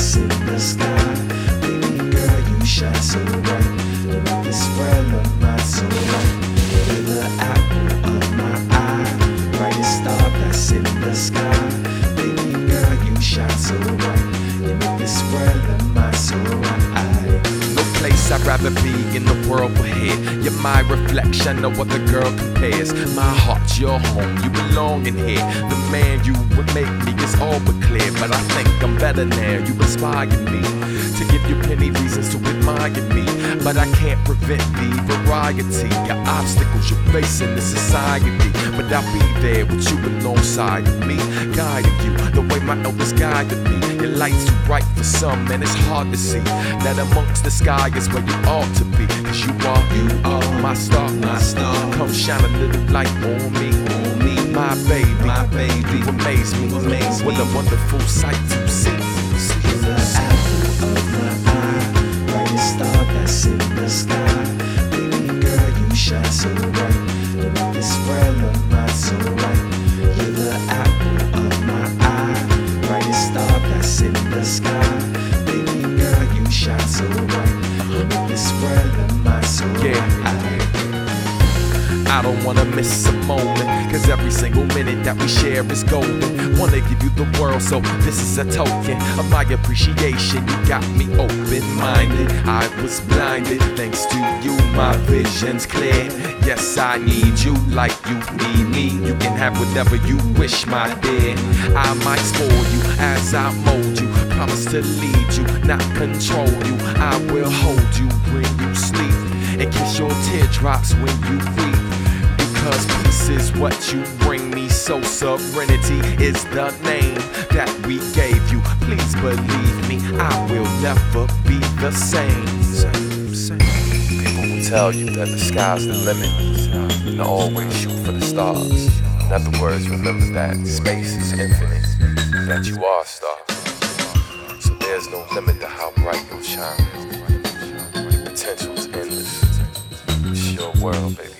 in the sky. Baby girl, you shine so bright. This world I'd rather be in the world here. You're my reflection, no other girl compares. My heart's your home, you belong in here. The man you would make me is all but clear, but I think I'm better now. You inspire me to give you plenty reasons to admire me, but I can't prevent the variety, your obstacles you face in the society. But I'll be there with you alongside of me, guiding you the way my elders guided me. Your light's too bright for some, and it's hard to see that amongst the sky is where you ought to be. Cause you are, you are my star, my star. Come shine a little light on me, on me, my baby, my baby. You amaze me, amaze me. What a wonderful sight to see. You're the apple of my eye, brightest star that's in the sky. Baby girl, you shine so bright. World of mine. I don't wanna miss a moment, cause every single minute that we share is golden. Wanna give you the world, so this is a token of my appreciation. You got me open minded, I was blinded. Thanks to you, my vision's clear. Yes, I need you like you need me. You can have whatever you wish, my dear. I might spoil you as I mold you. Promise to lead you, not control you. I will hold you when you sleep and kiss your teardrops when you weep. Because peace is what you bring me, so serenity is the name that we gave you. Please believe me, I will never be the same. People will tell you that the sky's the limit, and always shoot for the stars. In other words, remember that space is infinite, that you are star. So there's no limit to how bright you'll shine. Your potential's endless. It's your world, baby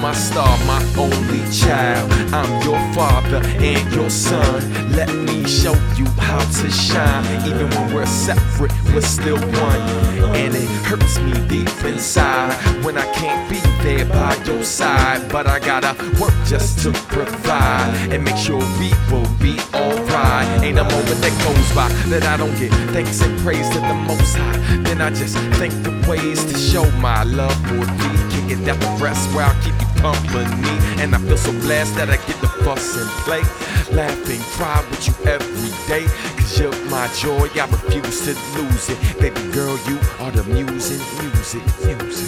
my star, my only child. I'm your father and your son. Let me show you how to shine. Even when we're separate, we're still one. And it hurts me deep inside when I can't be there by your side. But I gotta work just to provide and make sure we will be alright. Ain't a moment that goes by that I don't give thanks and praise to the Most High. Then I just think the ways to show my love for thee. Kicking out the where I'll keep you company. And I feel so blessed that I get to fuss and play. Laughing, cry with you every day. Cause you're my joy, I refuse to lose it. Baby girl, you are the music, music, music.